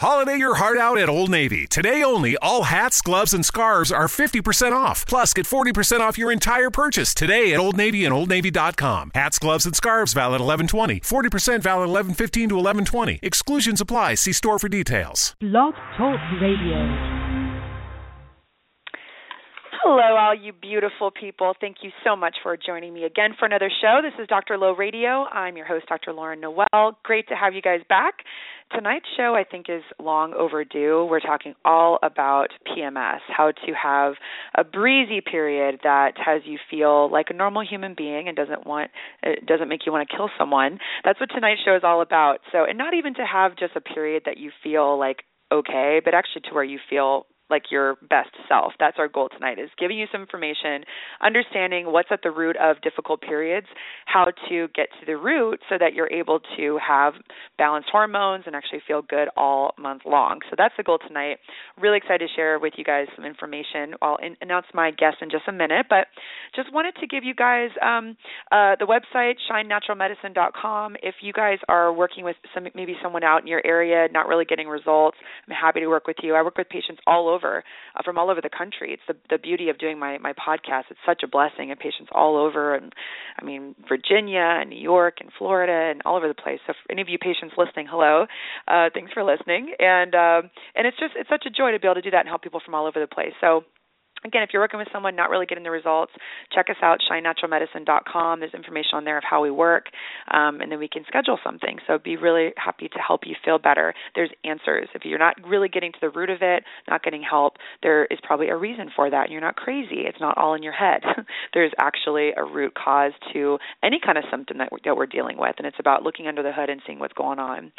Holiday your heart out at Old Navy. Today only, all hats, gloves, and scarves are 50% off. Plus, get 40% off your entire purchase today at Old Navy and OldNavy.com. Hats, gloves, and scarves valid 1120. 40% valid 1115 to 1120. Exclusions apply. See store for details. Blog Talk Radio. Hello, all you beautiful people. Thank you so much for joining me again for another show. This is Dr. Lo Radio. I'm your host, Dr. Lauren Noel. Great to have you guys back. Tonight's show, I think, is long overdue. We're talking all about PMS, how to have a breezy period that has you feel like a normal human being and doesn't want it doesn't make you want to kill someone. That's what tonight's show is all about. So, and not even to have just a period that you feel like okay, but actually to where you feel like your best self. That's our goal tonight is giving you some information, understanding what's at the root of difficult periods, how to get to the root so that you're able to have balanced hormones and actually feel good all month long. So that's the goal tonight. Really excited to share with you guys some information. I'll in- announce my guest in just a minute, but just wanted to give you guys um, uh, the website shinenaturalmedicine.com. If you guys are working with some maybe someone out in your area not really getting results, I'm happy to work with you. I work with patients all over over uh, from all over the country. It's the the beauty of doing my my podcast. It's such a blessing, and patients all over, and I mean Virginia and New York and Florida and all over the place. So, any of you patients listening, hello, uh, thanks for listening, and um, and it's just it's such a joy to be able to do that and help people from all over the place. So Again, if you're working with someone not really getting the results, check us out, shinenaturalmedicine.com. There's information on there of how we work, um, and then we can schedule something. So be really happy to help you feel better. There's answers. If you're not really getting to the root of it, not getting help, there is probably a reason for that. You're not crazy. It's not all in your head. There's actually a root cause to any kind of symptom that we're, that we're dealing with, and it's about looking under the hood and seeing what's going on.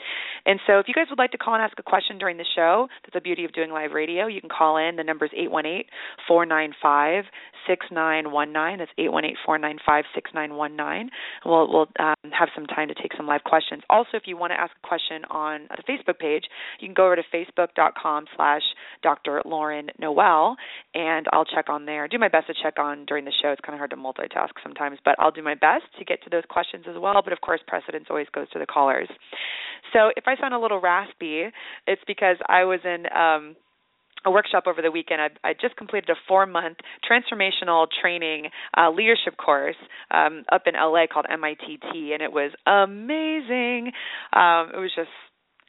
And so if you guys would like to call and ask a question during the show, that's the beauty of doing live radio. You can call in. The number is 818 Four nine five six nine one nine. That's eight one eight four nine five six nine one nine. We'll we'll um, have some time to take some live questions. Also, if you want to ask a question on the Facebook page, you can go over to facebook.com slash Dr. Lauren Noel, and I'll check on there. Do my best to check on during the show. It's kind of hard to multitask sometimes, but I'll do my best to get to those questions as well. But of course, precedence always goes to the callers. So if I sound a little raspy, it's because I was in. Um, a workshop over the weekend. I, I just completed a four month transformational training uh, leadership course um, up in LA called MITT, and it was amazing. Um, it was just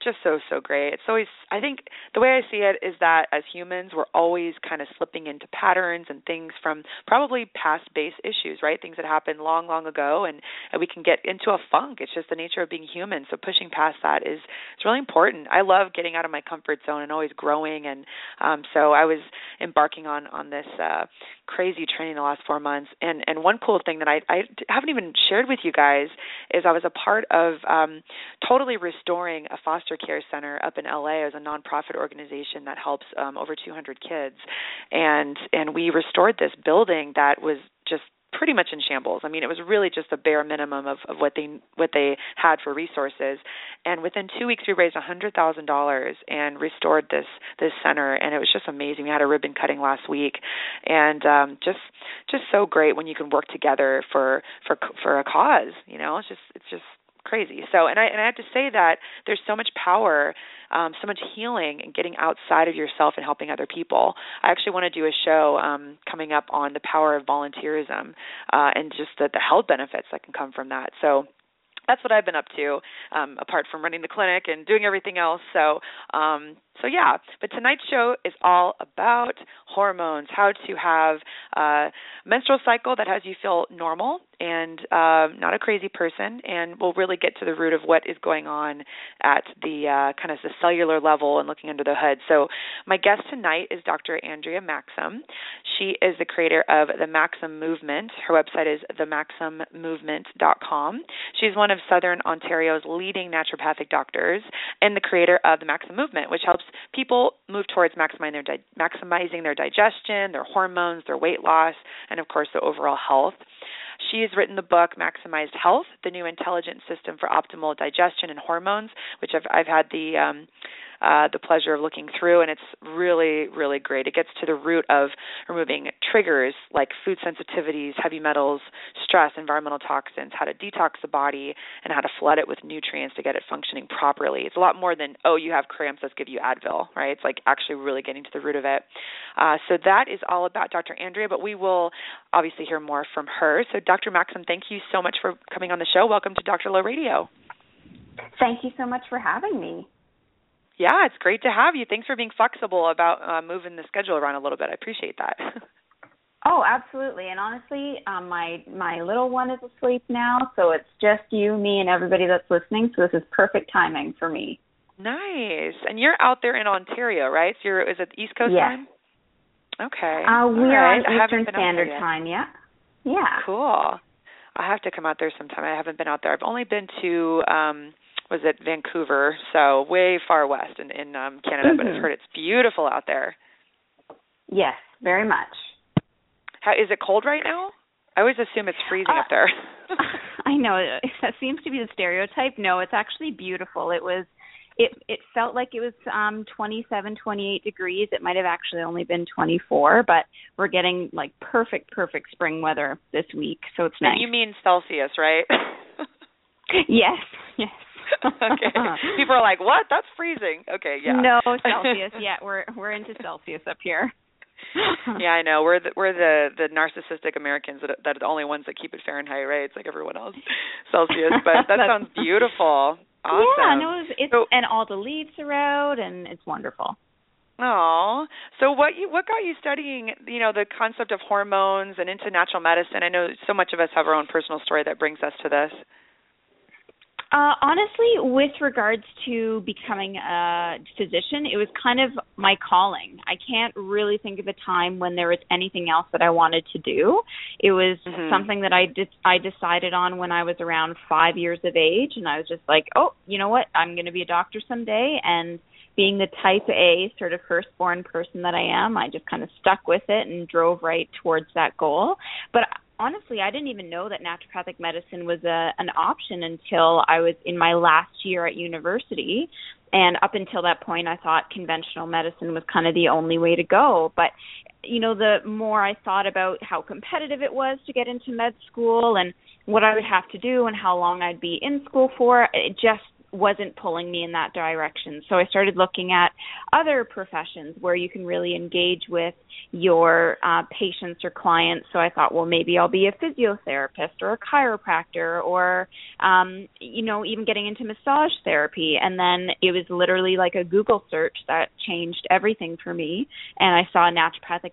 just so so great. It's always I think the way I see it is that as humans we're always kind of slipping into patterns and things from probably past base issues, right? Things that happened long long ago and, and we can get into a funk. It's just the nature of being human. So pushing past that is it's really important. I love getting out of my comfort zone and always growing and um so I was embarking on on this uh crazy training the last 4 months and and one cool thing that I I haven't even shared with you guys is I was a part of um totally restoring a foster care center up in LA as a nonprofit organization that helps um, over 200 kids, and and we restored this building that was just pretty much in shambles. I mean, it was really just a bare minimum of, of what they what they had for resources. And within two weeks, we raised a hundred thousand dollars and restored this this center, and it was just amazing. We had a ribbon cutting last week, and um, just just so great when you can work together for for for a cause. You know, it's just it's just crazy. So, and I and I have to say that there's so much power, um, so much healing, and getting outside of yourself and helping other people. I actually want to do a show um, coming up on the power of volunteerism uh, and just the, the health benefits that can come from that. So that's what I've been up to, um, apart from running the clinic and doing everything else. So, um, so yeah. But tonight's show is all about hormones, how to have a menstrual cycle that has you feel normal and um, not a crazy person, and we'll really get to the root of what is going on at the uh, kind of the cellular level and looking under the hood. So, my guest tonight is Dr. Andrea Maxim. She is the creator of the Maxim Movement. Her website is themaximmovement.com. She's one of Southern Ontario's leading naturopathic doctors and the creator of the Maxim Movement, which helps people move towards maximizing their, di- maximizing their digestion, their hormones, their weight loss, and of course, their overall health. She has written the book Maximized Health: The New Intelligent System for Optimal Digestion and Hormones, which I've I've had the um, uh, the pleasure of looking through, and it's really, really great. It gets to the root of removing triggers like food sensitivities, heavy metals, stress, environmental toxins, how to detox the body, and how to flood it with nutrients to get it functioning properly. It's a lot more than, oh, you have cramps, let's give you Advil, right? It's like actually really getting to the root of it. Uh, so that is all about Dr. Andrea, but we will obviously hear more from her. So, Dr. Maxim, thank you so much for coming on the show. Welcome to Dr. Lo Radio. Thank you so much for having me. Yeah, it's great to have you. Thanks for being flexible about uh, moving the schedule around a little bit. I appreciate that. oh, absolutely. And honestly, um, my my little one is asleep now, so it's just you, me, and everybody that's listening. So this is perfect timing for me. Nice. And you're out there in Ontario, right? So you're is it East Coast yes. time? Okay. Uh, we All are right. Eastern Standard Time. Yeah. Yeah. Cool. I have to come out there sometime. I haven't been out there. I've only been to um was it Vancouver, so way far west in in um Canada, mm-hmm. but I've heard it's beautiful out there. Yes, very much. How is it cold right now? I always assume it's freezing uh, up there. I know that seems to be the stereotype. No, it's actually beautiful. It was it it felt like it was um 27 28 degrees. It might have actually only been 24 but we're getting like perfect perfect spring weather this week so it's nice. and you mean celsius right? Yes yes. Okay. People are like what? That's freezing. Okay yeah. No celsius. Yeah we're we're into celsius up here. Yeah, I know. We're the, we're the the narcissistic Americans that that are the only ones that keep it Fahrenheit, right? It's like everyone else Celsius. But that sounds beautiful. Awesome. Yeah, no, it's, it's so, and all the leaves are out, and it's wonderful. Oh, so what you what got you studying? You know, the concept of hormones and into natural medicine. I know so much of us have our own personal story that brings us to this. Uh, honestly, with regards to becoming a physician, it was kind of my calling. I can't really think of a time when there was anything else that I wanted to do. It was mm-hmm. something that I did. I decided on when I was around five years of age, and I was just like, "Oh, you know what? I'm going to be a doctor someday." And being the type A sort of firstborn person that I am, I just kind of stuck with it and drove right towards that goal. But honestly, I didn't even know that naturopathic medicine was a an option until I was in my last year at university. And up until that point, I thought conventional medicine was kind of the only way to go. But you know, the more I thought about how competitive it was to get into med school and what I would have to do and how long I'd be in school for, it just wasn't pulling me in that direction. So I started looking at other professions where you can really engage with your uh, patients or clients. So I thought, well, maybe I'll be a physiotherapist or a chiropractor or, um, you know, even getting into massage therapy. And then it was literally like a Google search that changed everything for me. And I saw naturopathic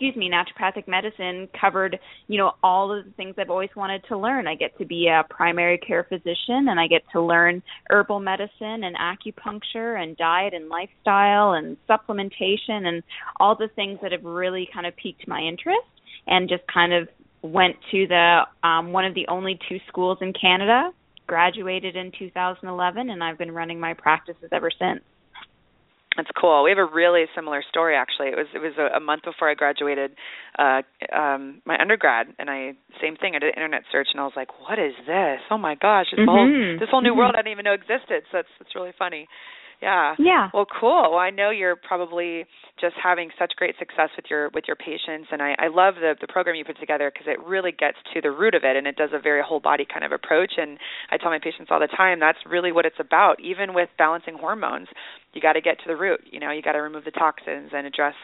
excuse me, naturopathic medicine covered, you know, all of the things I've always wanted to learn. I get to be a primary care physician and I get to learn herbal medicine and acupuncture and diet and lifestyle and supplementation and all the things that have really kind of piqued my interest and just kind of went to the um one of the only two schools in Canada, graduated in 2011 and I've been running my practices ever since. That's cool. We have a really similar story actually. It was it was a, a month before I graduated uh um my undergrad and I same thing. I did an internet search and I was like, "What is this? Oh my gosh, this mm-hmm. whole this whole new mm-hmm. world I didn't even know existed." So that's that's really funny. Yeah. Yeah. Well, cool. Well, I know you're probably just having such great success with your with your patients, and I, I love the the program you put together because it really gets to the root of it, and it does a very whole body kind of approach. And I tell my patients all the time that's really what it's about. Even with balancing hormones, you got to get to the root. You know, you got to remove the toxins and address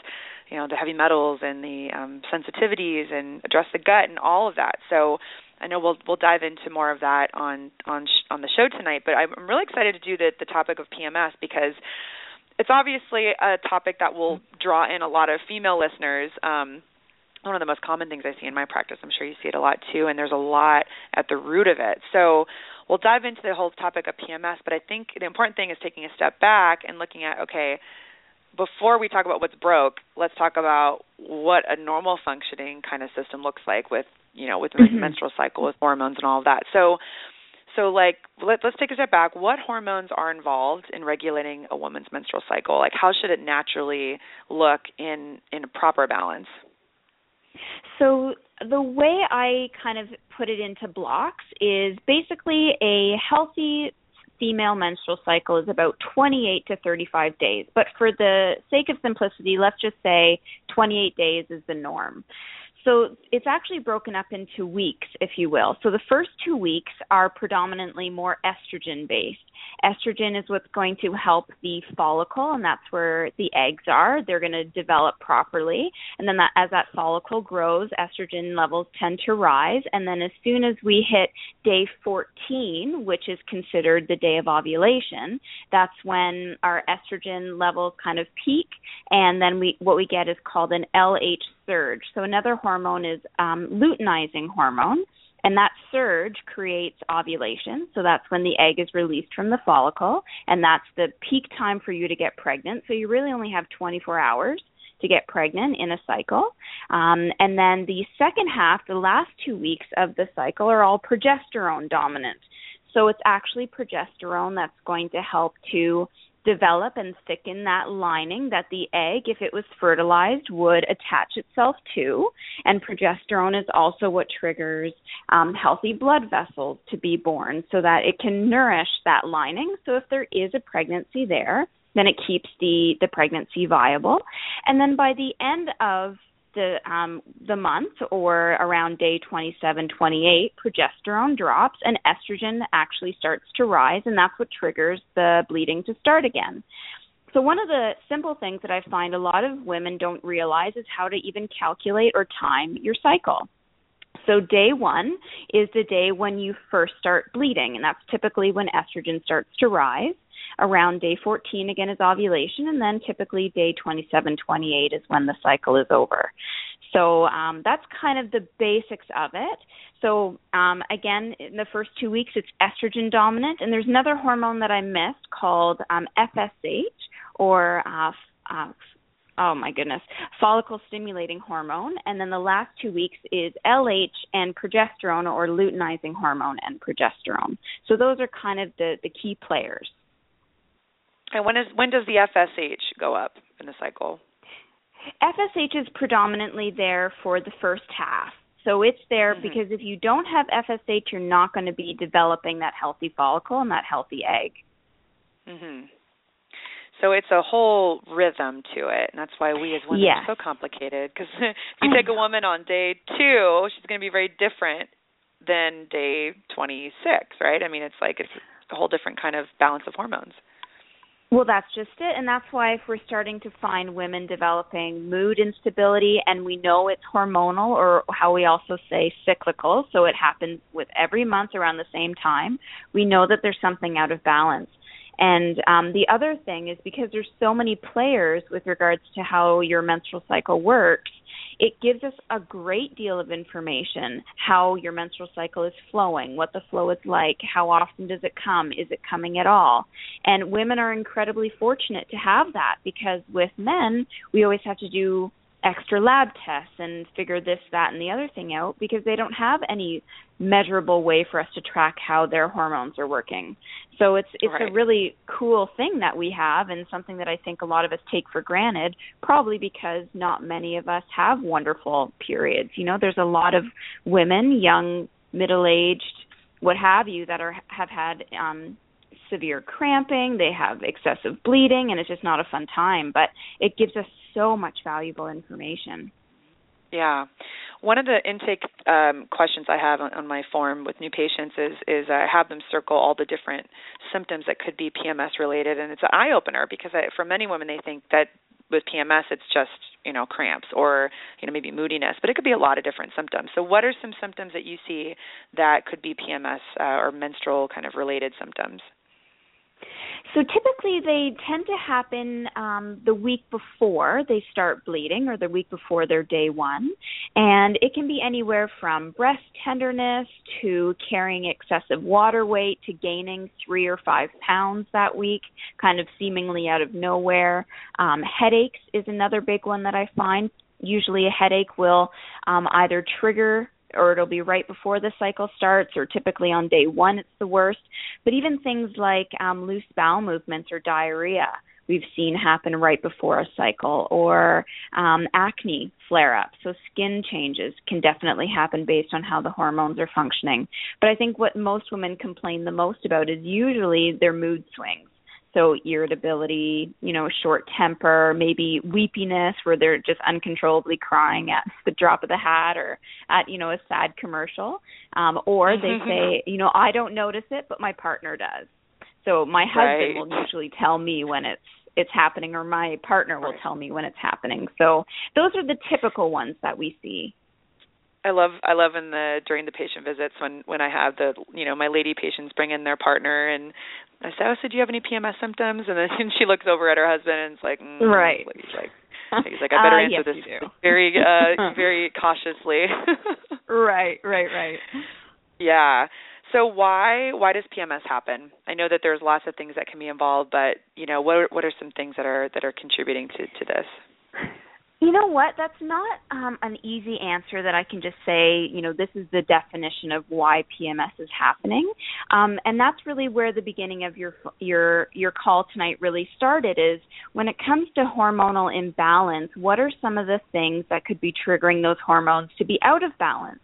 you know the heavy metals and the um, sensitivities and address the gut and all of that. So I know we'll we'll dive into more of that on on sh- on the show tonight, but I'm really excited to do the the topic of PMS because it's obviously a topic that will draw in a lot of female listeners. Um, one of the most common things I see in my practice. I'm sure you see it a lot too, and there's a lot at the root of it. So we'll dive into the whole topic of PMS, but I think the important thing is taking a step back and looking at okay, before we talk about what's broke, let's talk about what a normal functioning kind of system looks like with you know with the mm-hmm. menstrual cycle with hormones and all of that. So so like let, let's take a step back. What hormones are involved in regulating a woman's menstrual cycle? Like how should it naturally look in in a proper balance? So the way i kind of put it into blocks is basically a healthy female menstrual cycle is about 28 to 35 days. But for the sake of simplicity, let's just say 28 days is the norm. So it's actually broken up into weeks, if you will. So the first two weeks are predominantly more estrogen based. Estrogen is what's going to help the follicle, and that's where the eggs are. They're going to develop properly. And then that, as that follicle grows, estrogen levels tend to rise. And then as soon as we hit day 14, which is considered the day of ovulation, that's when our estrogen levels kind of peak. And then we what we get is called an LH surge. So another hormone is um, luteinizing hormone. And that surge creates ovulation. So that's when the egg is released from the follicle. And that's the peak time for you to get pregnant. So you really only have 24 hours to get pregnant in a cycle. Um, and then the second half, the last two weeks of the cycle, are all progesterone dominant. So it's actually progesterone that's going to help to develop and thicken that lining that the egg, if it was fertilized, would attach itself to. And progesterone is also what triggers um, healthy blood vessels to be born so that it can nourish that lining. So if there is a pregnancy there, then it keeps the, the pregnancy viable. And then by the end of the um, the month or around day 27, 28, progesterone drops and estrogen actually starts to rise, and that's what triggers the bleeding to start again. So one of the simple things that I find a lot of women don't realize is how to even calculate or time your cycle. So day one is the day when you first start bleeding, and that's typically when estrogen starts to rise around day 14 again is ovulation, and then typically day 27, 28 is when the cycle is over. So um, that's kind of the basics of it. So um, again, in the first two weeks, it's estrogen dominant, and there's another hormone that I missed called um, FSH or uh, uh, oh my goodness, follicle stimulating hormone. And then the last two weeks is LH and progesterone or luteinizing hormone and progesterone. So those are kind of the, the key players. And when is when does the FSH go up in the cycle? FSH is predominantly there for the first half. So it's there mm-hmm. because if you don't have FSH, you're not going to be developing that healthy follicle and that healthy egg. Mhm. So it's a whole rhythm to it, and that's why we as women yes. are so complicated. Because if you take a woman on day two, she's going to be very different than day 26, right? I mean, it's like it's a whole different kind of balance of hormones. Well, that's just it. And that's why if we're starting to find women developing mood instability and we know it's hormonal or how we also say cyclical, so it happens with every month around the same time, we know that there's something out of balance. And um, the other thing is because there's so many players with regards to how your menstrual cycle works, it gives us a great deal of information how your menstrual cycle is flowing, what the flow is like, how often does it come, is it coming at all. And women are incredibly fortunate to have that because with men, we always have to do extra lab tests and figure this, that, and the other thing out because they don't have any measurable way for us to track how their hormones are working. So it's it's right. a really cool thing that we have and something that I think a lot of us take for granted, probably because not many of us have wonderful periods. You know, there's a lot of women, young, middle-aged, what have you, that are have had um severe cramping, they have excessive bleeding, and it's just not a fun time. But it gives us so much valuable information. Yeah. One of the intake um, questions I have on, on, my form with new patients is is I have them circle all the different symptoms that could be PMS related, and it's an eye opener because I, for many women they think that with PMS it's just you know cramps or you know maybe moodiness, but it could be a lot of different symptoms. So what are some symptoms that you see that could be PMS uh, or menstrual kind of related symptoms? So typically they tend to happen um, the week before they start bleeding or the week before their day one. And it can be anywhere from breast tenderness to carrying excessive water weight to gaining three or five pounds that week, kind of seemingly out of nowhere. Um, headaches is another big one that I find. Usually a headache will um, either trigger or it'll be right before the cycle starts, or typically on day one it's the worst. But even things like um, loose bowel movements or diarrhea we've seen happen right before a cycle, or um, acne flare up. So skin changes can definitely happen based on how the hormones are functioning. But I think what most women complain the most about is usually their mood swings. So irritability, you know, short temper, maybe weepiness where they're just uncontrollably crying at the drop of the hat or at, you know, a sad commercial. Um, or they say, you know, I don't notice it, but my partner does. So my husband Right. will usually tell me when it's it's happening or my partner will tell me when it's happening. So those are the typical ones that we see. I love I love in the during the patient visits when when I have the you know my lady patients bring in their partner and I say, oh, so do you have any PMS symptoms? And then she looks over at her husband and it's like, mm, Right. He's like, he's like, I better Uh, answer yes, this very uh very cautiously. Right, right, right. yeah. So why why does PMS happen? I know that there's lots of things that can be involved, but you know what are, what are some things that are that are contributing to to this? You know what? That's not um, an easy answer that I can just say, you know, this is the definition of why PMS is happening. Um, and that's really where the beginning of your your your call tonight really started is when it comes to hormonal imbalance, what are some of the things that could be triggering those hormones to be out of balance?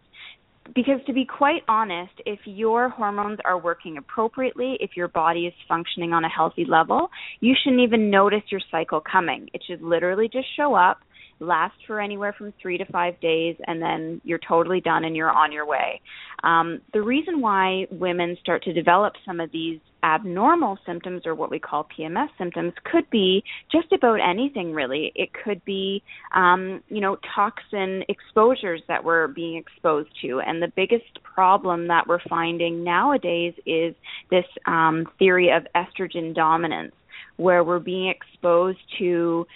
because to be quite honest, if your hormones are working appropriately, if your body is functioning on a healthy level, you shouldn't even notice your cycle coming. It should literally just show up, last for anywhere from three to five days, and then you're totally done and you're on your way. Um, the reason why women start to develop some of these abnormal symptoms or what we call PMS symptoms could be just about anything really. It could be um, you know toxin exposures that we're being exposed to, and the biggest problem that we're finding nowadays is this um, theory of estrogen dominance, where we're being exposed to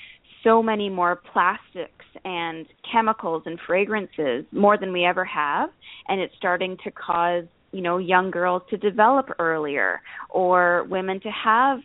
so many more plastics and chemicals and fragrances more than we ever have and it's starting to cause you know young girls to develop earlier or women to have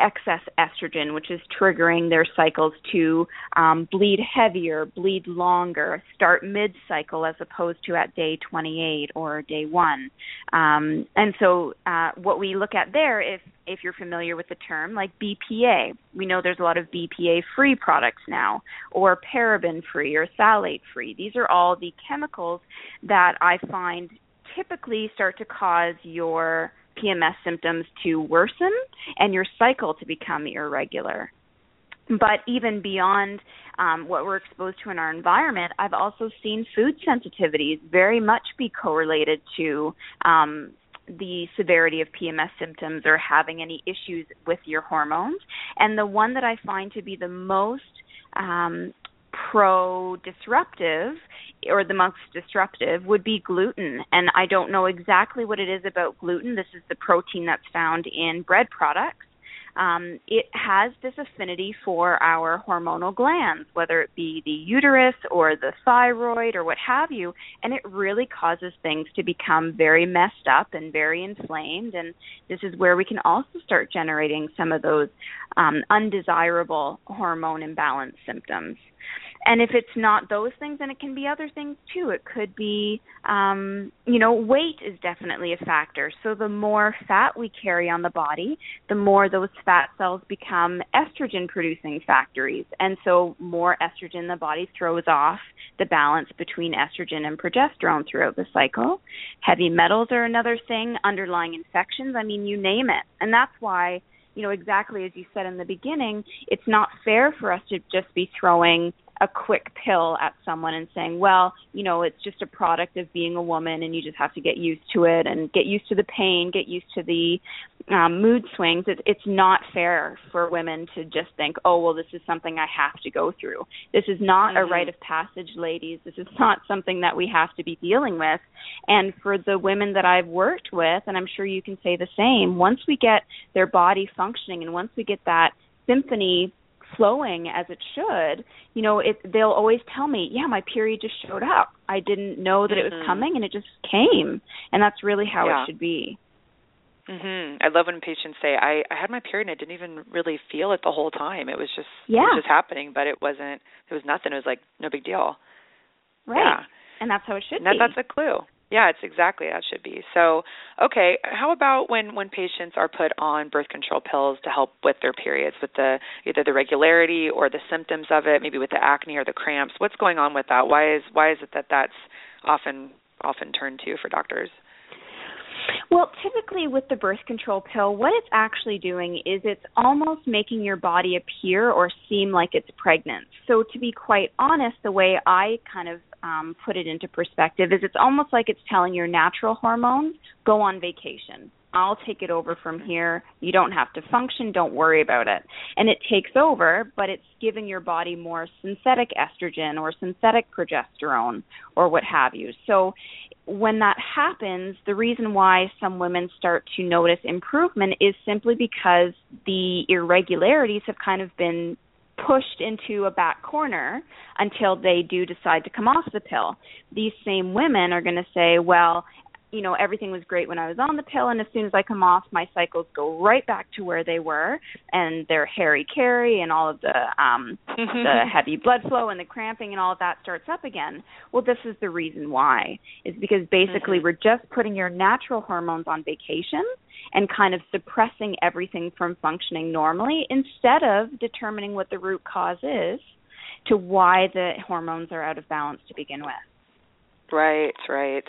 excess estrogen which is triggering their cycles to um, bleed heavier bleed longer start mid cycle as opposed to at day 28 or day 1 um, and so uh, what we look at there if if you're familiar with the term like BPA we know there's a lot of BPA free products now or paraben free or phthalate free these are all the chemicals that I find typically start to cause your PMS symptoms to worsen and your cycle to become irregular. But even beyond um, what we're exposed to in our environment, I've also seen food sensitivities very much be correlated to um, the severity of PMS symptoms or having any issues with your hormones. And the one that I find to be the most um, pro disruptive or the most disruptive would be gluten. And I don't know exactly what it is about gluten. This is the protein that's found in bread products. Um, it has this affinity for our hormonal glands, whether it be the uterus or the thyroid or what have you, and it really causes things to become very messed up and very inflamed. And this is where we can also start generating some of those um, undesirable hormone imbalance symptoms and if it's not those things then it can be other things too. It could be um you know weight is definitely a factor. So the more fat we carry on the body the more those fat cells become estrogen producing factories. And so more estrogen the body throws off the balance between estrogen and progesterone throughout the cycle. Heavy metals are another thing underlying infections i mean you name it. And that's why you know exactly as you said in the beginning it's not fair for us to just be throwing a quick pill at someone and saying, well, you know, it's just a product of being a woman and you just have to get used to it and get used to the pain, get used to the um, mood swings. It, it's not fair for women to just think, oh, well, this is something I have to go through. This is not Mhm. a rite of passage, ladies. This is not something that we have to be dealing with. And for the women that I've worked with, and I'm sure you can say the same, once we get their body functioning and once we get that symphony flowing as it should, you know, it they'll always tell me, "Yeah, my period just showed up. I didn't know that it was Mhm. coming and it just came." And that's really how Yeah. it should be. Mhm. I love when patients say, "I I had my period and I didn't even really feel it the whole time. It was just it Yeah. was just happening, but it wasn't. It was nothing. It was like no big deal." Right. Yeah. And that's how it should that, be. that's a clue. Yeah, it's exactly that should be. So, okay, how about when when patients are put on birth control pills to help with their periods, with the either the regularity or the symptoms of it, maybe with the acne or the cramps? What's going on with that? Why is why is it that that's often often turned to for doctors? Well, typically with the birth control pill, what it's actually doing is it's almost making your body appear or seem like it's pregnant. So, to be quite honest, the way I kind of um, put it into perspective is it's almost like it's telling your natural hormones go on vacation. I'll take it over from here. You don't have to function. Don't worry about it. And it takes over, but it's giving your body more synthetic estrogen or synthetic progesterone or what have you. So when that happens, the reason why some women start to notice improvement is simply because the irregularities have kind of been pushed into a back corner until they do decide to come off the pill. These same women are going to say, well, you know everything was great when I was on the pill, and as soon as I come off, my cycles go right back to where they were, and they're hairy carry and all of the um the heavy blood flow and the cramping and all of that starts up again. Well, this is the reason why is because basically mm-hmm. we're just putting your natural hormones on vacation and kind of suppressing everything from functioning normally instead of determining what the root cause is to why the hormones are out of balance to begin with. Right, right.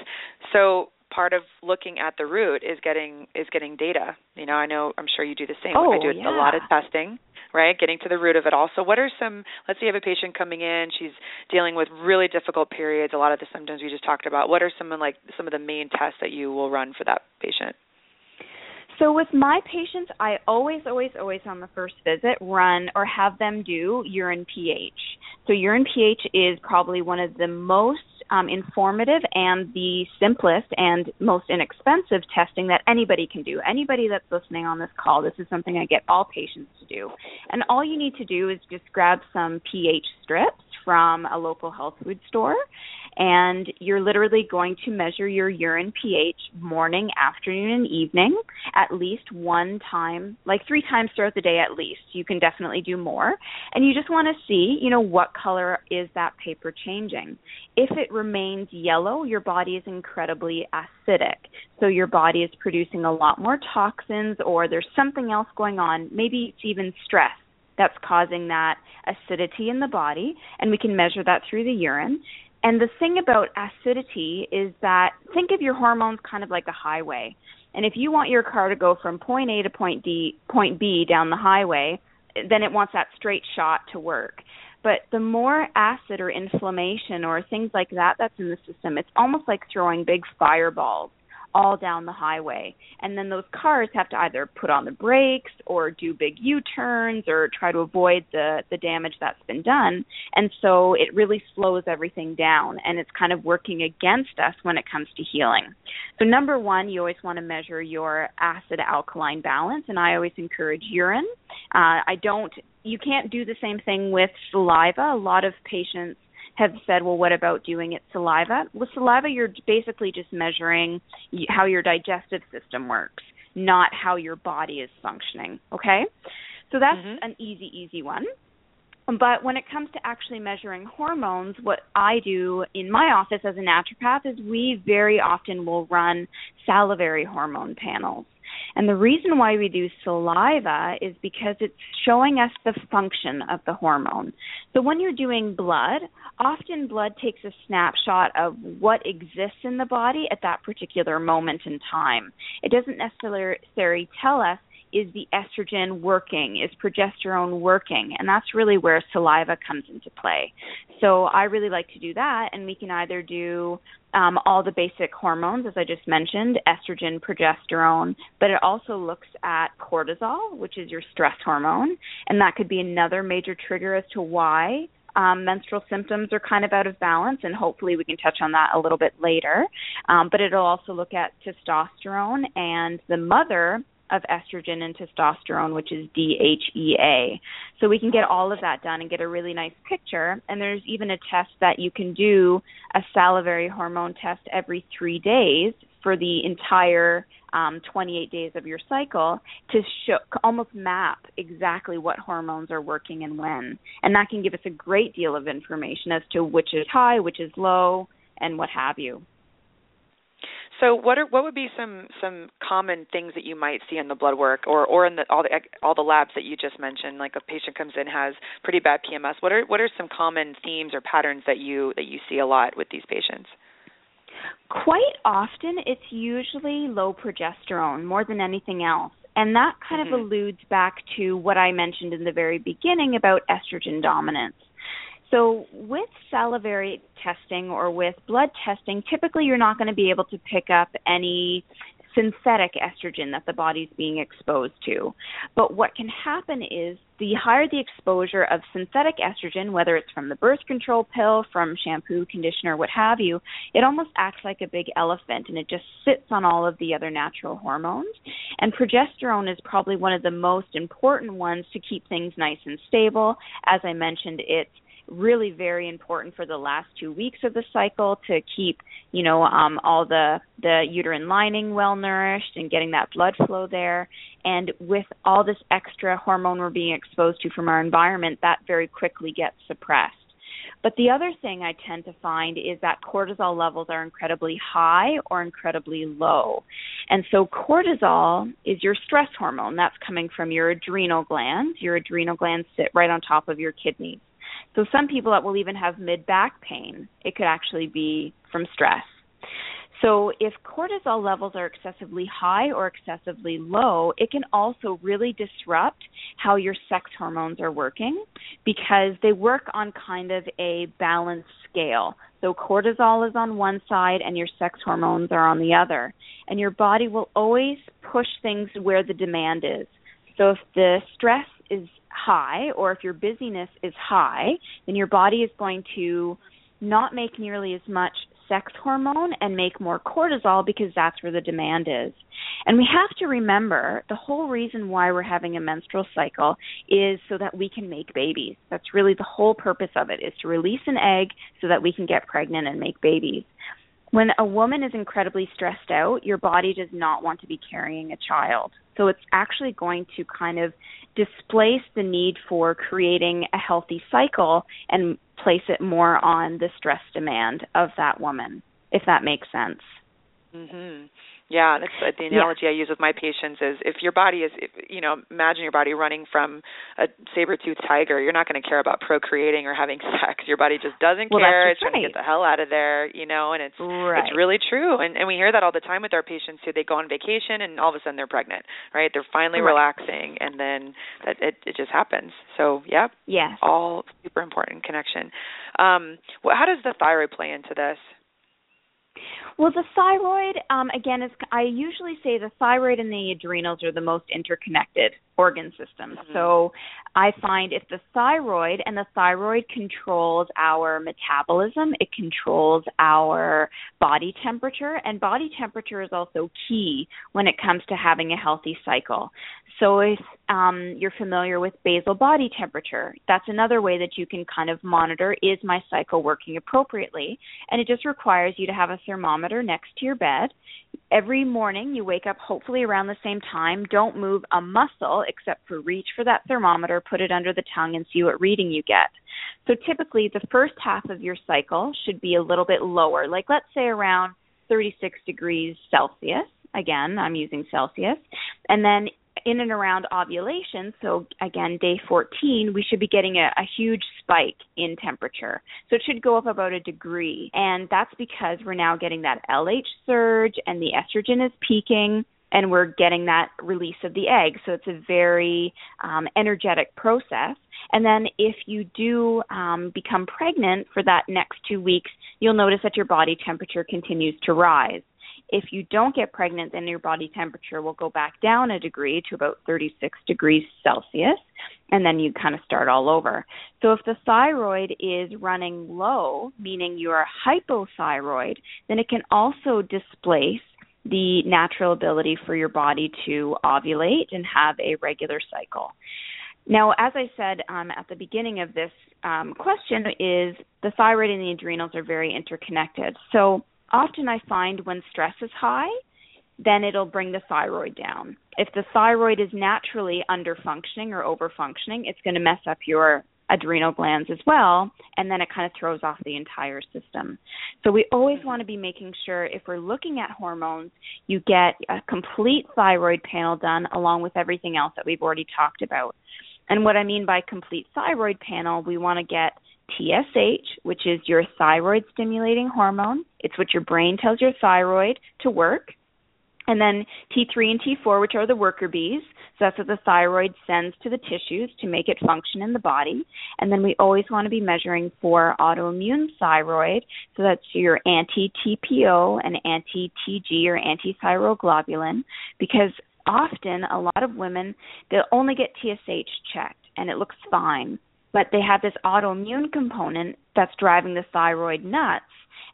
So part of looking at the root is getting is getting data. You know, I know I'm sure you do the same. Oh, I do yeah. a lot of testing, right? Getting to the root of it all. So what are some let's say you have a patient coming in, she's dealing with really difficult periods, a lot of the symptoms we just talked about. What are some of like some of the main tests that you will run for that patient? So with my patients, I always, always, always on the first visit run or have them do urine pH. So urine pH is probably one of the most um, informative and the simplest and most inexpensive testing that anybody can do. Anybody that's listening on this call, this is something I get all patients to do. And all you need to do is just grab some pH strips from a local health food store and you're literally going to measure your urine pH morning, afternoon, and evening at least one time, like three times throughout the day at least. You can definitely do more. And you just want to see, you know, what color is that paper changing. If it remains yellow, your body is incredibly acidic. So your body is producing a lot more toxins or there's something else going on. Maybe it's even stress that's causing that acidity in the body, and we can measure that through the urine. And the thing about acidity is that think of your hormones kind of like a highway. And if you want your car to go from point A to point D, point B down the highway, then it wants that straight shot to work. But the more acid or inflammation or things like that that's in the system, it's almost like throwing big fireballs all down the highway. And then those cars have to either put on the brakes or do big U-turns or try to avoid the the damage that's been done. And so it really slows everything down and it's kind of working against us when it comes to healing. So number 1, you always want to measure your acid alkaline balance and I always encourage urine. Uh, I don't you can't do the same thing with saliva. A lot of patients have said, well, what about doing it saliva? With saliva, you're basically just measuring how your digestive system works, not how your body is functioning. Okay? So that's mm-hmm. an easy, easy one. But when it comes to actually measuring hormones, what I do in my office as a naturopath is we very often will run salivary hormone panels. And the reason why we do saliva is because it's showing us the function of the hormone. So when you're doing blood, often blood takes a snapshot of what exists in the body at that particular moment in time. It doesn't necessarily tell us is the estrogen working? Is progesterone working? And that's really where saliva comes into play. So I really like to do that, and we can either do um, all the basic hormones, as I just mentioned, estrogen, progesterone, but it also looks at cortisol, which is your stress hormone, and that could be another major trigger as to why um, menstrual symptoms are kind of out of balance, and hopefully we can touch on that a little bit later. Um, but it'll also look at testosterone and the mother of estrogen and testosterone, which is DHEA. So we can get all of that done and get a really nice picture. And there's even a test that you can do a salivary hormone test every three days for the entire um, 28 days of your cycle to show, almost map exactly what hormones are working and when. And that can give us a great deal of information as to which is high, which is low, and what have you. So, what are what would be some some common things that you might see in the blood work, or or in the, all the all the labs that you just mentioned? Like a patient comes in has pretty bad PMS. What are what are some common themes or patterns that you that you see a lot with these patients? Quite often, it's usually low progesterone more than anything else. And that kind mm-hmm. of alludes back to what I mentioned in the very beginning about estrogen dominance. So, with salivary testing or with blood testing, typically you're not going to be able to pick up any synthetic estrogen that the body's being exposed to. But what can happen is the higher the exposure of synthetic estrogen, whether it's from the birth control pill, from shampoo, conditioner, what have you, it almost acts like a big elephant and it just sits on all of the other natural hormones. And progesterone is probably one of the most important ones to keep things nice and stable. As I mentioned, it's really very important for the last two weeks of the cycle to keep you know um, all the the uterine lining well nourished and getting that blood flow there and with all this extra hormone we're being exposed to from our environment that very quickly gets suppressed but the other thing I tend to find is that cortisol levels are incredibly high or incredibly low. And so cortisol is your stress hormone. That's coming from your adrenal glands. Your adrenal glands sit right on top of your kidneys. So some people that will even have mid back pain, it could actually be from stress. So if cortisol levels are excessively high or excessively low, it can also really disrupt how your sex hormones are working because they work on kind of a balanced scale. So cortisol is on one side and your sex hormones are on the other. And your body will always push things where the demand is. So if the stress is high or if your busyness is high, then your body is going to not make nearly as much sex hormone and make more cortisol because that's where the demand is. And we have to remember the whole reason why we're having a menstrual cycle is so that we can make babies. That's really the whole purpose of it is to release an egg so that we can get pregnant and make babies. When a woman is incredibly stressed out, your body does not want to be carrying a child. So it's actually going to kind of displace the need for creating a healthy cycle and place it more on the stress demand of that woman, if that makes sense. Mhm. Yeah, that's uh, the analogy yeah. I use with my patients is if your body is, if, you know, imagine your body running from a saber-toothed tiger. You're not going to care about procreating or having sex. Your body just doesn't well, care. It's right. trying to get the hell out of there, you know. And it's right. it's really true. And and we hear that all the time with our patients who they go on vacation and all of a sudden they're pregnant, right? They're finally right. relaxing, and then that it it just happens. So yeah, yes, all super important connection. Um, well, how does the thyroid play into this? Well, the thyroid, um, again, is I usually say the thyroid and the adrenals are the most interconnected organ systems. Mm-hmm. So I find if the thyroid and the thyroid controls our metabolism, it controls our body temperature, and body temperature is also key when it comes to having a healthy cycle. So if um, you're familiar with basal body temperature, that's another way that you can kind of monitor is my cycle working appropriately, and it just requires you to have a thermometer next to your bed. Every morning you wake up hopefully around the same time. Don't move a muscle except for reach for that thermometer, put it under the tongue, and see what reading you get. So typically, the first half of your cycle should be a little bit lower, like let's say around 36 degrees Celsius. Again, I'm using Celsius. And then in and around ovulation, so again, day 14, we should be getting a, a, huge spike in temperature. So it should go up about a degree. And that's because we're now getting that LH surge and the estrogen is peaking and we're getting that release of the egg. So it's a very um, energetic process. And then if you do um, become pregnant for that next two weeks, you'll notice that your body temperature continues to rise. If you don't get pregnant, then your body temperature will go back down a degree to about 36 degrees Celsius, and then you kind of start all over. So if the thyroid is running low, meaning you are hypothyroid, then it can also displace the natural ability for your body to ovulate and have a regular cycle. Now, as I said um, at the beginning of this um, question, is the thyroid and the adrenals are very interconnected. So often I find when stress is high, then it'll bring the thyroid down. If the thyroid is naturally under functioning or over functioning, it's going to mess up your adrenal glands as well, and then it kind of throws off the entire system. So we always want to be making sure if we're looking at hormones, you get a complete thyroid panel done along with everything else that we've already talked about. And what I mean by complete thyroid panel, we want to get TSH, which is your thyroid stimulating hormone. It's what your brain tells your thyroid to work. And then T3 and T4, which are the worker bees. So that's what the thyroid sends to the tissues to make it function in the body. And then we always want to be measuring for autoimmune thyroid. So that's your anti TPO and anti TG or anti thyroglobulin, because often a lot of women, they'll only get TSH checked and it looks fine. But they have this autoimmune component that's driving the thyroid nuts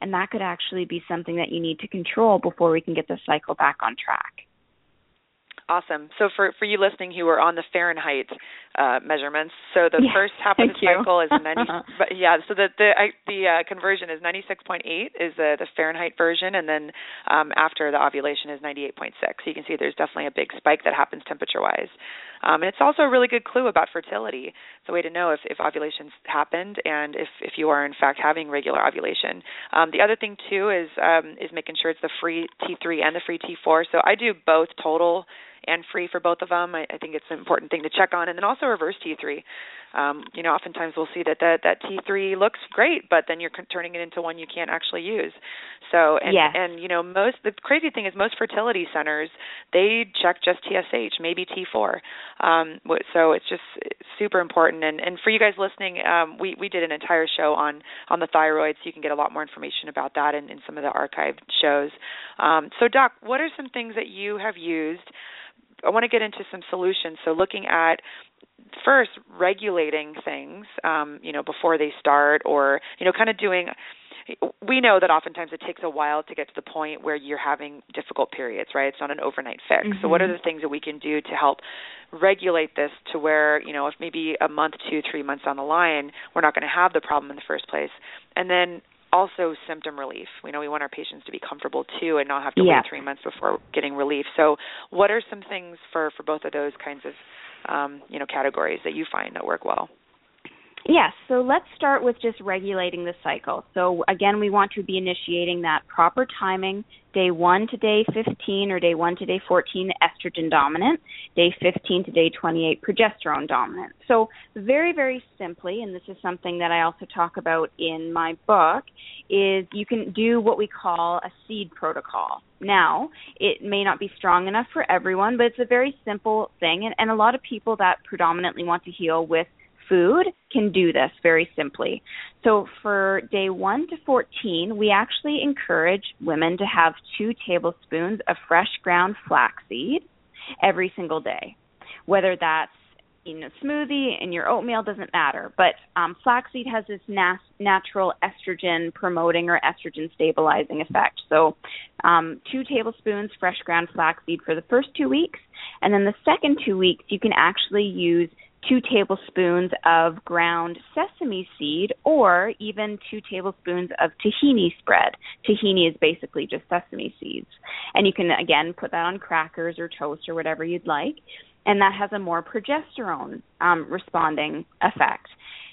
and that could actually be something that you need to control before we can get the cycle back on track. Awesome. So for for you listening who are on the Fahrenheit uh, measurements, so the yeah, first half of the cycle is 90. but yeah, so the the I, the uh, conversion is 96.8 is the the Fahrenheit version, and then um, after the ovulation is 98.6. So you can see there's definitely a big spike that happens temperature wise. Um, and it's also a really good clue about fertility. It's a way to know if, if ovulation's happened and if, if you are in fact having regular ovulation. Um, the other thing too is um, is making sure it's the free T3 and the free T4. So I do both total and free for both of them. I, I think it's an important thing to check on, and then also reverse T3 um, you know, oftentimes we'll see that that, that T3 looks great, but then you're turning it into one you can't actually use. So, and, yes. and you know, most the crazy thing is most fertility centers they check just TSH, maybe T4. Um, so it's just super important. And and for you guys listening, um, we we did an entire show on on the thyroid, so you can get a lot more information about that in, in some of the archived shows. Um, so, Doc, what are some things that you have used? I want to get into some solutions. So, looking at first regulating things um, you know before they start or you know kind of doing we know that oftentimes it takes a while to get to the point where you're having difficult periods right it's not an overnight fix mm-hmm. so what are the things that we can do to help regulate this to where you know if maybe a month two three months down the line we're not going to have the problem in the first place and then also symptom relief. We know we want our patients to be comfortable too and not have to yeah. wait three months before getting relief. So, what are some things for for both of those kinds of um, you know categories that you find that work well? Yes, so let's start with just regulating the cycle. So, again, we want to be initiating that proper timing day 1 to day 15 or day 1 to day 14 estrogen dominant, day 15 to day 28 progesterone dominant. So, very, very simply, and this is something that I also talk about in my book, is you can do what we call a seed protocol. Now, it may not be strong enough for everyone, but it's a very simple thing, and, and a lot of people that predominantly want to heal with food can do this very simply. So for day 1 to 14, we actually encourage women to have 2 tablespoons of fresh ground flaxseed every single day. Whether that's in a smoothie, in your oatmeal, doesn't matter. But um, flaxseed has this nas- natural estrogen promoting or estrogen stabilizing effect. So, um, two tablespoons fresh ground flaxseed for the first two weeks. And then the second two weeks, you can actually use two tablespoons of ground sesame seed or even two tablespoons of tahini spread. Tahini is basically just sesame seeds. And you can, again, put that on crackers or toast or whatever you'd like. And that has a more progesterone um, responding effect.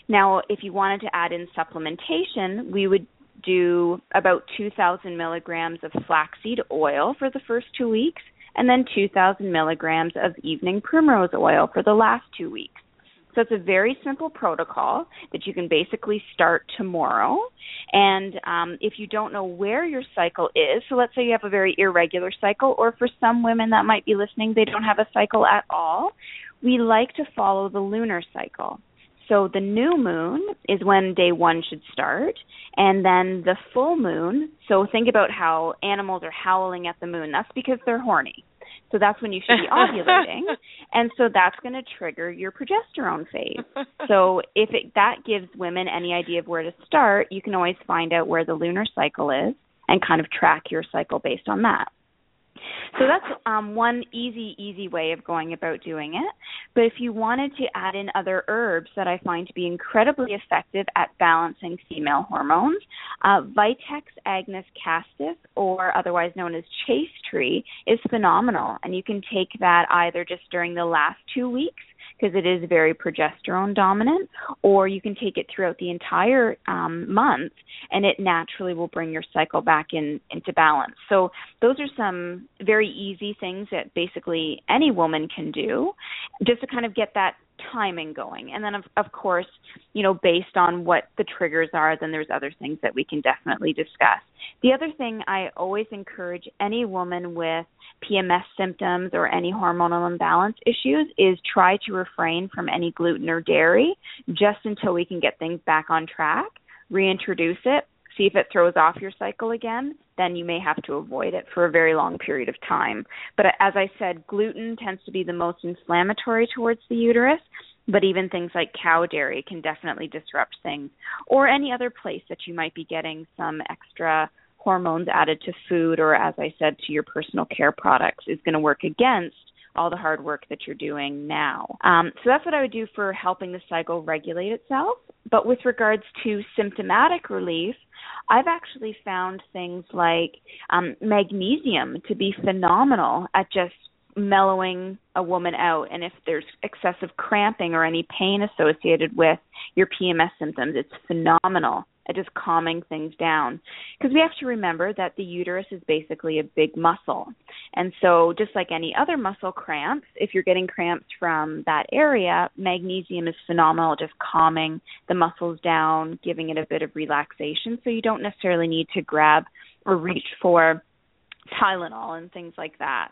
Now, if you wanted to add in supplementation, we would do about 2,000 milligrams of flaxseed oil for the first two weeks and then 2,000 milligrams of evening primrose oil for the last two weeks. So it's a very simple protocol that you can basically start tomorrow. And um, if you don't know where your cycle is, so let's say you have a very irregular cycle, or for some women that might be listening, they don't have a cycle at all, we like to follow the lunar cycle. So the new moon is when day one should start, and then the full moon. So think about how animals are howling at the moon. That's because they're horny. So that's when you should be ovulating, and so that's going to trigger your progesterone phase. So if it, that gives women any idea of where to start, you can always find out where the lunar cycle is and kind of track your cycle based on that. So that's um, one easy, easy way of going about doing it. But if you wanted to add in other herbs that I find to be incredibly effective at balancing female hormones, uh, Vitex agnus castus, or otherwise known as chaste tree, is phenomenal. And you can take that either just during the last two weeks because it is very progesterone dominant, or you can take it throughout the entire um, month and it naturally will bring your cycle back in into balance. So those are some very easy things that basically any woman can do just to kind of get that timing going. And then of, of course, you know, based on what the triggers are, then there's other things that we can definitely discuss. The other thing I always encourage any woman with PMS symptoms or any hormonal imbalance issues is try to refrain from any gluten or dairy just until we can get things back on track, reintroduce it, see if it throws off your cycle again, then you may have to avoid it for a very long period of time. But as I said, gluten tends to be the most inflammatory towards the uterus, but even things like cow dairy can definitely disrupt things, or any other place that you might be getting some extra hormones added to food, or as I said, to your personal care products, is going to work against all the hard work that you're doing now. Um, so that's what I would do for helping the cycle regulate itself. But with regards to symptomatic relief, I've actually found things like um, magnesium to be phenomenal at just mellowing a woman out and if there's excessive cramping or any pain associated with your PMS symptoms it's phenomenal at just calming things down. Because we have to remember that the uterus is basically a big muscle. And so just like any other muscle cramps if you're getting cramps from that area magnesium is phenomenal just calming the muscles down giving it a bit of relaxation. So you don't necessarily need to grab or reach for Tylenol and things like that.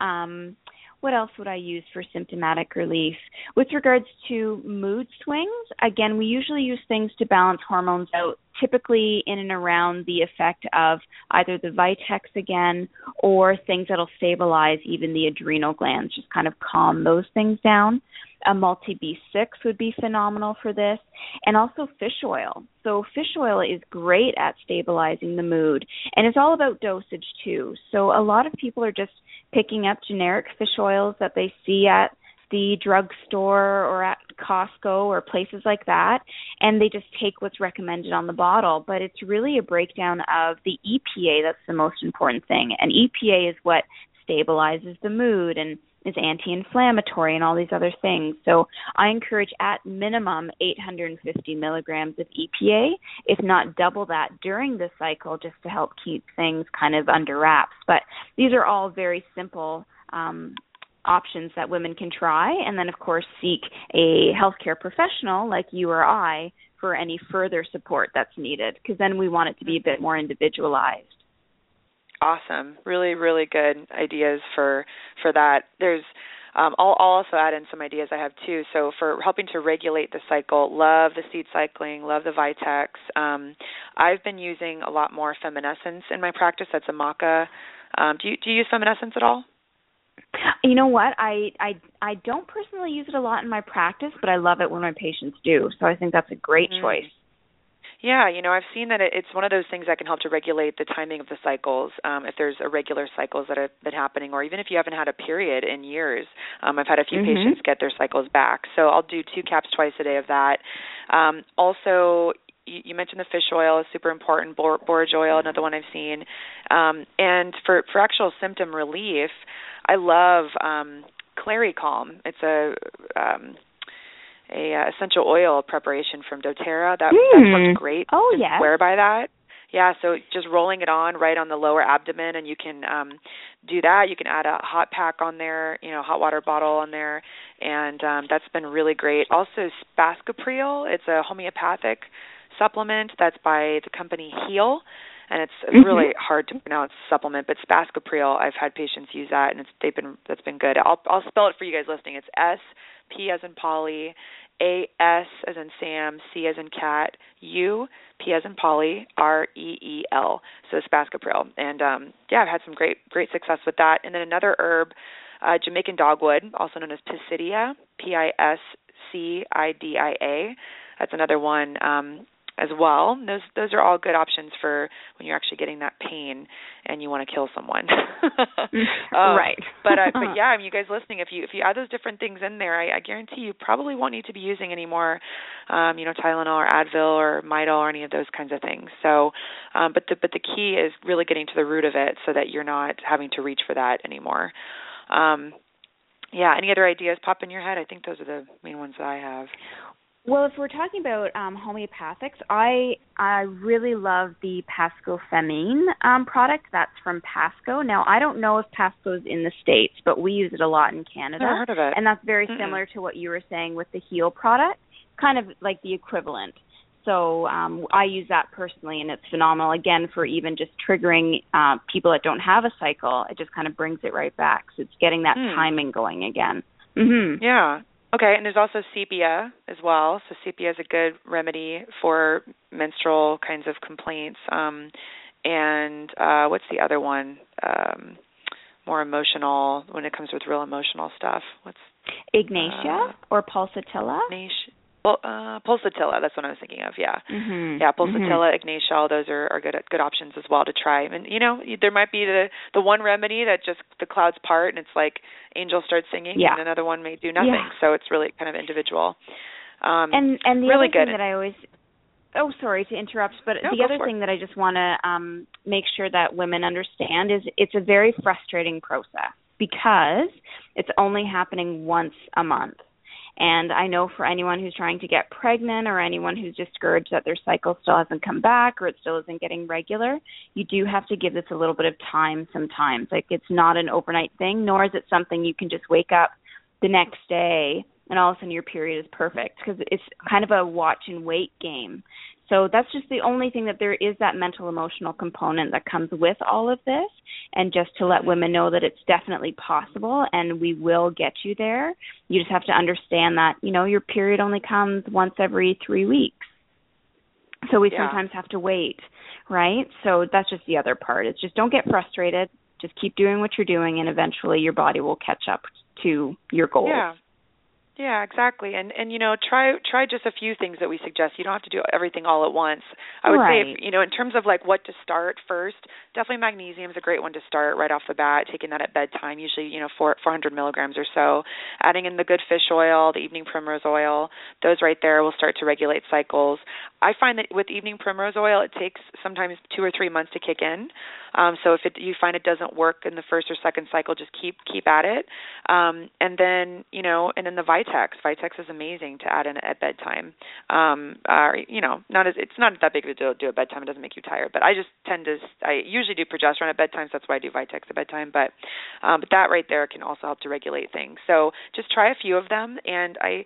Um, what else would I use for symptomatic relief? With regards to mood swings, again, we usually use things to balance hormones out, typically in and around the effect of either the Vitex again or things that'll stabilize even the adrenal glands, just kind of calm those things down. A multi B6 would be phenomenal for this, and also fish oil. So, fish oil is great at stabilizing the mood, and it's all about dosage too. So, a lot of people are just picking up generic fish oils that they see at the drugstore or at Costco or places like that, and they just take what's recommended on the bottle. But it's really a breakdown of the EPA that's the most important thing. And EPA is what stabilizes the mood and is anti-inflammatory and all these other things. So I encourage at minimum 850 milligrams of EPA, if not double that during the cycle, just to help keep things kind of under wraps. But these are all very simple um, options that women can try, and then of course seek a healthcare professional like you or I for any further support that's needed, because then we want it to be a bit more individualized. Awesome. Really, really good ideas for for that. There's um, I'll, I'll, also add in some ideas I have too. So for helping to regulate the cycle, love the seed cycling, love the Vitex. Um, I've been using a lot more Femmenessence in my practice. That's a maca. Um, do you do you use Femmenessence at all? You know what? I I I don't personally use it a lot in my practice, but I love it when my patients do. So I think that's a great mm. choice. Yeah, you know, I've seen that it's one of those things that can help to regulate the timing of the cycles. Um, if there's irregular cycles that have been happening, or even if you haven't had a period in years, um, I've had a few mm-hmm. patients get their cycles back. So I'll do two caps twice a day of that. Um, also, you, mentioned the fish oil is super important. Bor- borage oil, another one I've seen. Um, and for for actual symptom relief, I love um, Calm. It's a um, a uh, essential oil preparation from DoTerra. That, mm. that hmm. works great. Oh yeah. Swear by that. Yeah, so just rolling it on right on the lower abdomen, and you can um, do that. You can add a hot pack on there, you know, hot water bottle on there, and um, that's been really great. Also, Spascupreel. It's a homeopathic supplement that's by the company Heel and it's, it's mm-hmm. really hard to pronounce supplement, but Spascupreel. I've had patients use that, and it's they've been that's been good. I'll I'll spell it for you guys listening. It's S P as in Polly, A S as in Sam, C as in cat, U P as in Polly, R E E L. So Spascupreel, and um, yeah, I've had some great great success with that. And then another herb, uh, Jamaican dogwood, also known as Piscidia, P I S C I D I A. That's another one. Um, as well. Those those are all good options for when you're actually getting that pain and you want to kill someone. um, right. but uh, but yeah, I mean, you guys listening, if you if you add those different things in there, I, I guarantee you probably won't need to be using any more, um, you know, Tylenol or Advil or Midol or any of those kinds of things. So, um, but the but the key is really getting to the root of it so that you're not having to reach for that anymore. Um, yeah, any other ideas pop in your head? I think those are the main ones that I have. Well, if we're talking about um, homeopathics, I I really love the Pasco Femine um, product. That's from Pascoe. Now, I don't know if Pascoe's in the states, but we use it a lot in Canada. Never heard of it. And that's very Mm-mm. similar to what you were saying with the Heel product, kind of like the equivalent. So um, I use that personally, and it's phenomenal. Again, for even just triggering uh, people that don't have a cycle, it just kind of brings it right back. So it's getting that Hmm. timing going again. hmm Yeah. Okay, and there's also sepia as well. So sepia is a good remedy for menstrual kinds of complaints. Um, and uh, what's the other one? Um, more emotional when it comes with real emotional stuff. What's Ignatia Uh, or pulsatilla. Ignatia? Well, uh, pulsatilla. That's what I was thinking of. Yeah. Mm-hmm. Yeah, pulsatilla, all those are, are good good options as well to try. And you know, there might be the the one remedy that just the clouds part and it's like angels start singing, Yeah. and another one may do nothing. Yeah. So it's really kind of individual. Um, And and the really other thing good. that I always oh sorry to interrupt, but No, the other thing that I just want to um, make sure that women understand is it's a very frustrating process because it's only happening once a month. And I know for anyone who's trying to get pregnant or anyone who's discouraged that their cycle still hasn't come back or it still isn't getting regular, you do have to give this a little bit of time sometimes. Like it's not an overnight thing, nor is it something you can just wake up the next day and all of a sudden your period is perfect because it's kind of a watch and wait game. So that's just the only thing that there is that mental emotional component that comes with all of this and just to let women know that it's definitely possible and we will get you there. You just have to understand that, you know, your period only comes once every 3 weeks. So we Yeah. sometimes have to wait, right? So that's just the other part. It's just don't get frustrated. Just keep doing what you're doing and eventually your body will catch up to your goals. Yeah. Yeah, exactly. And and you know, try try just a few things that we suggest. You don't have to do everything all at once. I would say if, you know, in terms of like what to start first, definitely magnesium is a great one to start right off the bat, taking that at bedtime, usually, you know, 4 400 milligrams or so. Adding in the good fish oil, the evening primrose oil, those right there will start to regulate cycles. I find that with evening primrose oil, it takes sometimes 2 or 3 months to kick in. Um, so if it, you find it doesn't work in the first or second cycle, just keep keep at it. Um, and then you know, and then the Vitex. Vitex is amazing to add in at bedtime. Um, uh, you know, not as it's not that big of a deal to do at bedtime. It doesn't make you tired. But I just tend to I usually do progesterone at bedtime, so that's why I do Vitex at bedtime. But um, but that right there can also help to regulate things. So just try a few of them, and I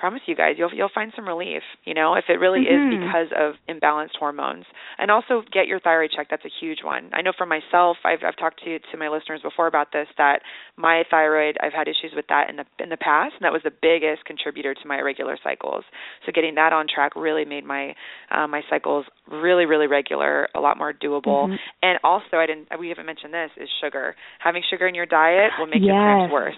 promise you guys you'll you'll find some relief you know if it really Mhm. is because of imbalanced hormones. And also get your thyroid checked that's a huge one. I know for myself i've i've talked to to my listeners before about this that my thyroid i've had issues with that in the in the past and that was the biggest contributor to my irregular cycles. So getting that on track really made my uh, my cycles really really regular a lot more doable. Mhm. and also i didn't we haven't mentioned this is sugar. Having sugar in your diet will make your cramps worse.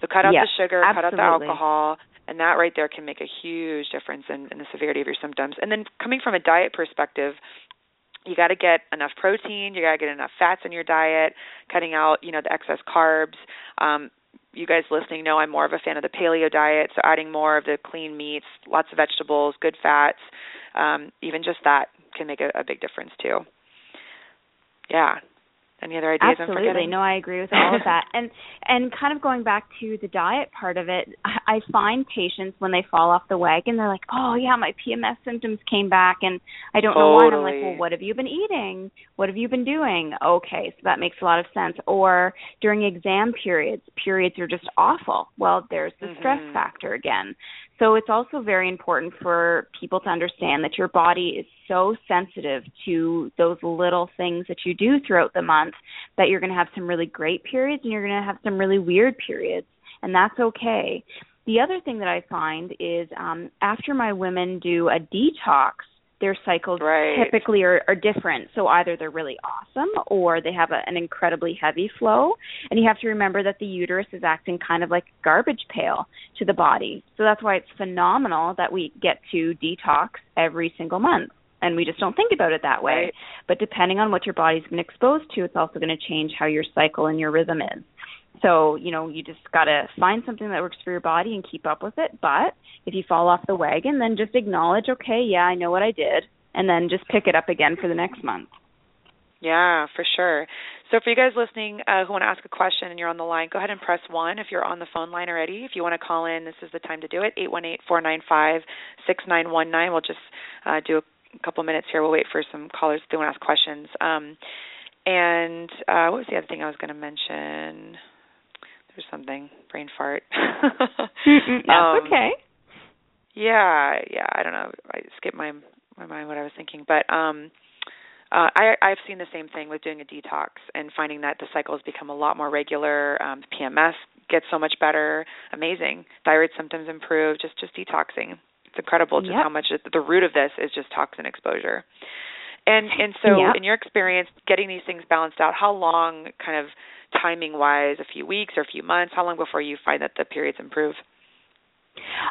So cut out Yes, the sugar, cut out the alcohol, and that right there can make a huge difference in, in the severity of your symptoms. And then coming from a diet perspective, you got to get enough protein, you got to get enough fats in your diet, cutting out, you know, the excess carbs. Um, you guys listening know I'm more of a fan of the paleo diet, so adding more of the clean meats, lots of vegetables, good fats, um, even just that can make a, a big difference too. Yeah. Any other ideas I'm Absolutely. No, I agree with all of that. And and kind of going back to the diet part of it, I I find patients when they fall off the wagon, they're like, "Oh yeah, my PMS symptoms came back, and I don't know why." And I'm like, "Well, what have you been eating? What have you been doing?" Okay, so that makes a lot of sense. Or during exam periods, periods are just awful. Well, there's the stress Mhm. factor again. So it's also very important for people to understand that your body is so sensitive to those little things that you do throughout the month that you're going to have some really great periods and you're going to have some really weird periods, and that's okay. The other thing that I find is um, after my women do a detox, their cycles Right. typically are, are different. So either they're really awesome or they have a, an incredibly heavy flow. And you have to remember that the uterus is acting kind of like a garbage pail to the body. So that's why it's phenomenal that we get to detox every single month. And we just don't think about it that way. Right. But depending on what your body's been exposed to, it's also going to change how your cycle and your rhythm is. So, you know, you just got to find something that works for your body and keep up with it. But if you fall off the wagon, then just acknowledge, okay, yeah, I know what I did, and then just pick it up again for the next month. Yeah, for sure. So for you guys listening uh, who want to ask a question and you're on the line, go ahead and press one. If you're on the phone line already, if you want to call in, this is the time to do it. Eight one eight four nine five six nine one nine. We'll just uh, do a couple minutes here. We'll wait for some callers to want to ask questions. Um, and uh, what was the other thing I was going to mention? There's something brain fart. That's um, okay. Yeah, yeah. I don't know. I skipped my my mind what I was thinking, but um uh, I, I've seen the same thing with doing a detox and finding that the cycles become a lot more regular. Um, PMS gets so much better. Amazing. Thyroid symptoms improve. Just just detoxing. It's incredible just yep. how much the root of this is just toxin exposure. And and so yep. in your experience getting these things balanced out, how long kind of timing wise, a few weeks or a few months, how long before you find that the periods improve?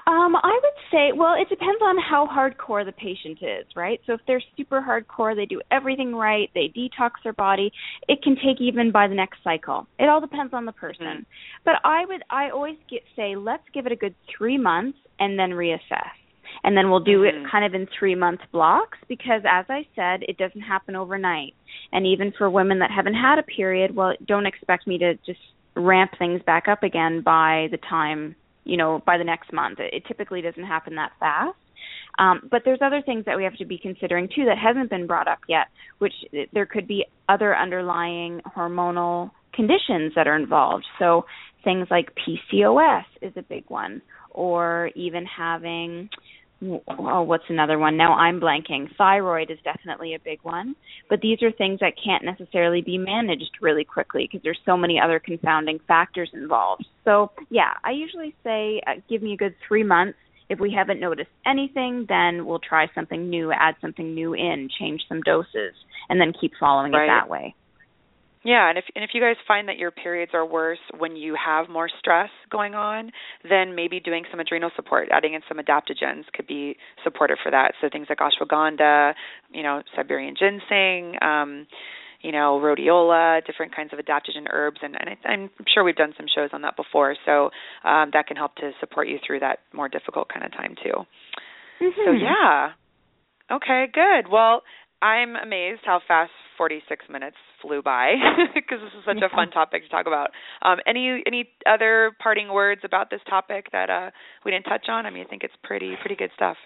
Um, I would say, well, it depends on how hardcore the patient is, right? So if they're super hardcore, they do everything right, they detox their body, it can take even by the next cycle. It all depends on the person. Mm-hmm. But I would, I always get say, let's give it a good three months and then reassess. And then we'll do mm-hmm. it kind of in three month blocks because, as I said, it doesn't happen overnight. And even for women that haven't had a period, well, don't expect me to just ramp things back up again by the time you know, by the next month. It typically doesn't happen that fast. Um, but there's other things that we have to be considering too that hasn't been brought up yet, which there could be other underlying hormonal conditions that are involved. So things like PCOS is a big one, or even having oh, what's another one? Now I'm blanking. Thyroid is definitely a big one, but these are things that can't necessarily be managed really quickly because there's so many other confounding factors involved. So, yeah, I usually say uh, give me a good 3 months. If we haven't noticed anything, then we'll try something new, add something new in, change some doses, and then keep following right. it that way. Yeah, and if and if you guys find that your periods are worse when you have more stress going on, then maybe doing some adrenal support, adding in some adaptogens could be supportive for that. So things like ashwagandha, you know, Siberian ginseng, um, you know, rhodiola, different kinds of adaptogen herbs, and, and I, I'm sure we've done some shows on that before. So um, that can help to support you through that more difficult kind of time too. Mm-hmm. So yeah. Okay, good. Well, I'm amazed how fast 46 minutes flew by because this is such a fun topic to talk about. Um, any any other parting words about this topic that uh, we didn't touch on? I mean, I think it's pretty pretty good stuff.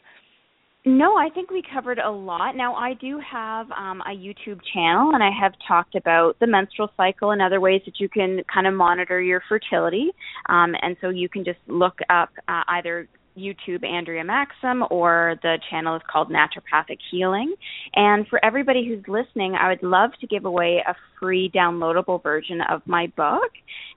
No, I think we covered a lot. Now, I do have um, a YouTube channel, and I have talked about the menstrual cycle and other ways that you can kind of monitor your fertility. Um, and so you can just look up uh, either YouTube Andrea Maxim or the channel is called Naturopathic Healing. And for everybody who's listening, I would love to give away a free downloadable version of my book.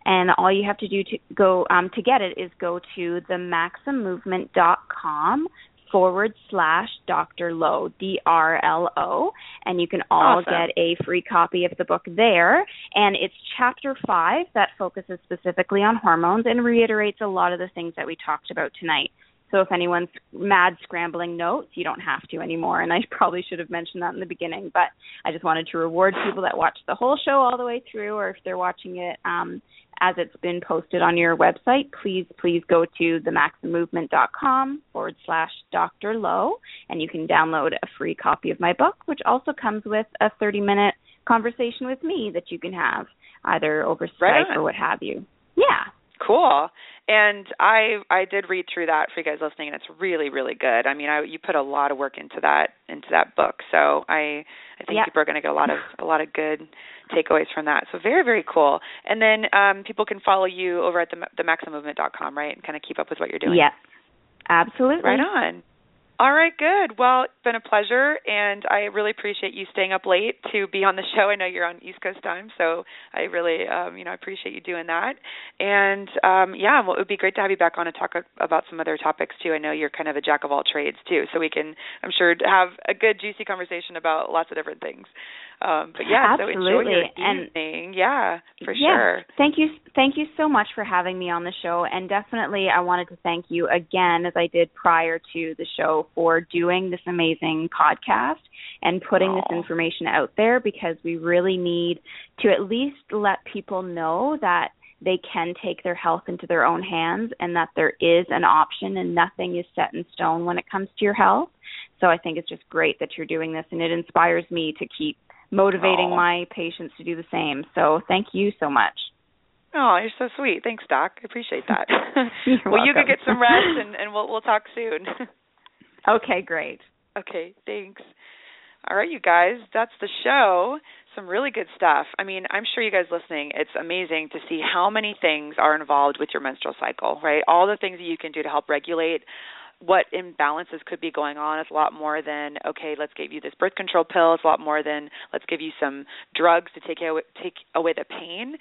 And all you have to do to go um, to get it is go to themaximmovement.com forward slash Dr. Lo, D R L O, and you can all awesome. get a free copy of the book there. And it's chapter five that focuses specifically on hormones and reiterates a lot of the things that we talked about tonight. So if anyone's mad scrambling notes, you don't have to anymore. And I probably should have mentioned that in the beginning, but I just wanted to reward people that watch the whole show all the way through, or if they're watching it um, as it's been posted on your website, please please go to themaximmovement.com forward slash Dr. Lo, and you can download a free copy of my book, which also comes with a 30 minute conversation with me that you can have either over Skype right or what have you. Yeah. Cool. And I I did read through that for you guys listening, and it's really really good. I mean, I you put a lot of work into that into that book, so I I think people are going to get a lot of a lot of good takeaways from that. So very very cool. And then um, people can follow you over at the themaximmovement.com, right, and kind of keep up with what you're doing. Yeah, absolutely. Right on. All right, good. Well, it's been a pleasure, and I really appreciate you staying up late to be on the show. I know you're on East Coast time, so I really, um, you know, appreciate you doing that. And um, yeah, well, it would be great to have you back on to talk about some other topics too. I know you're kind of a jack of all trades too, so we can, I'm sure, have a good, juicy conversation about lots of different things. Um, but yeah, Absolutely. so enjoy your and evening. Yeah, for yeah, sure. Thank you, thank you so much for having me on the show, and definitely I wanted to thank you again, as I did prior to the show, for doing this amazing podcast and putting Aww. this information out there because we really need to at least let people know that they can take their health into their own hands and that there is an option and nothing is set in stone when it comes to your health. So I think it's just great that you're doing this and it inspires me to keep motivating Aw. my patients to do the same. So thank you so much. Oh, you're so sweet. Thanks, Doc. I appreciate that. Well, you welcome. can get some rest, and, and we'll we'll talk soon. Okay, great. okay, thanks. All right, you guys, that's the show. Some really good stuff. I mean, I'm sure you guys listening, it's amazing to see how many things are involved with your menstrual cycle, right? All the things that you can do to help regulate what imbalances could be going on. Is a lot more than okay let's give you this birth control pill. It's a lot more than let's give you some drugs to take away, take away the pain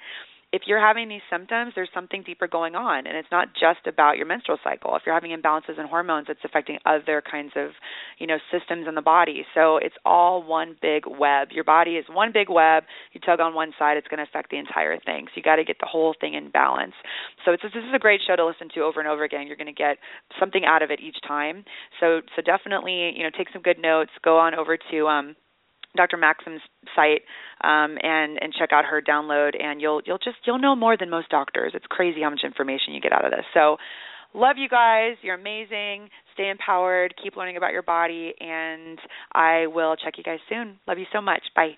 if you're having these symptoms, there's something deeper going on, and it's not just about your menstrual cycle. If you're having imbalances in hormones, it's affecting other kinds of, you know, systems in the body. So it's all one big web. Your body is one big web. You tug on one side, it's going to affect the entire thing. So you got to get the whole thing in balance. So it's this is a great show to listen to over and over again. You're going to get something out of it each time. So so definitely, you know, take some good notes. Go on over to um Dr. Maxim's site um, and and check out her download, and you'll you'll just you'll know more than most doctors. It's crazy how much information you get out of this. So, love you guys. You're amazing. Stay empowered. Keep learning about your body, and I will check you guys soon. Love you so much. Bye.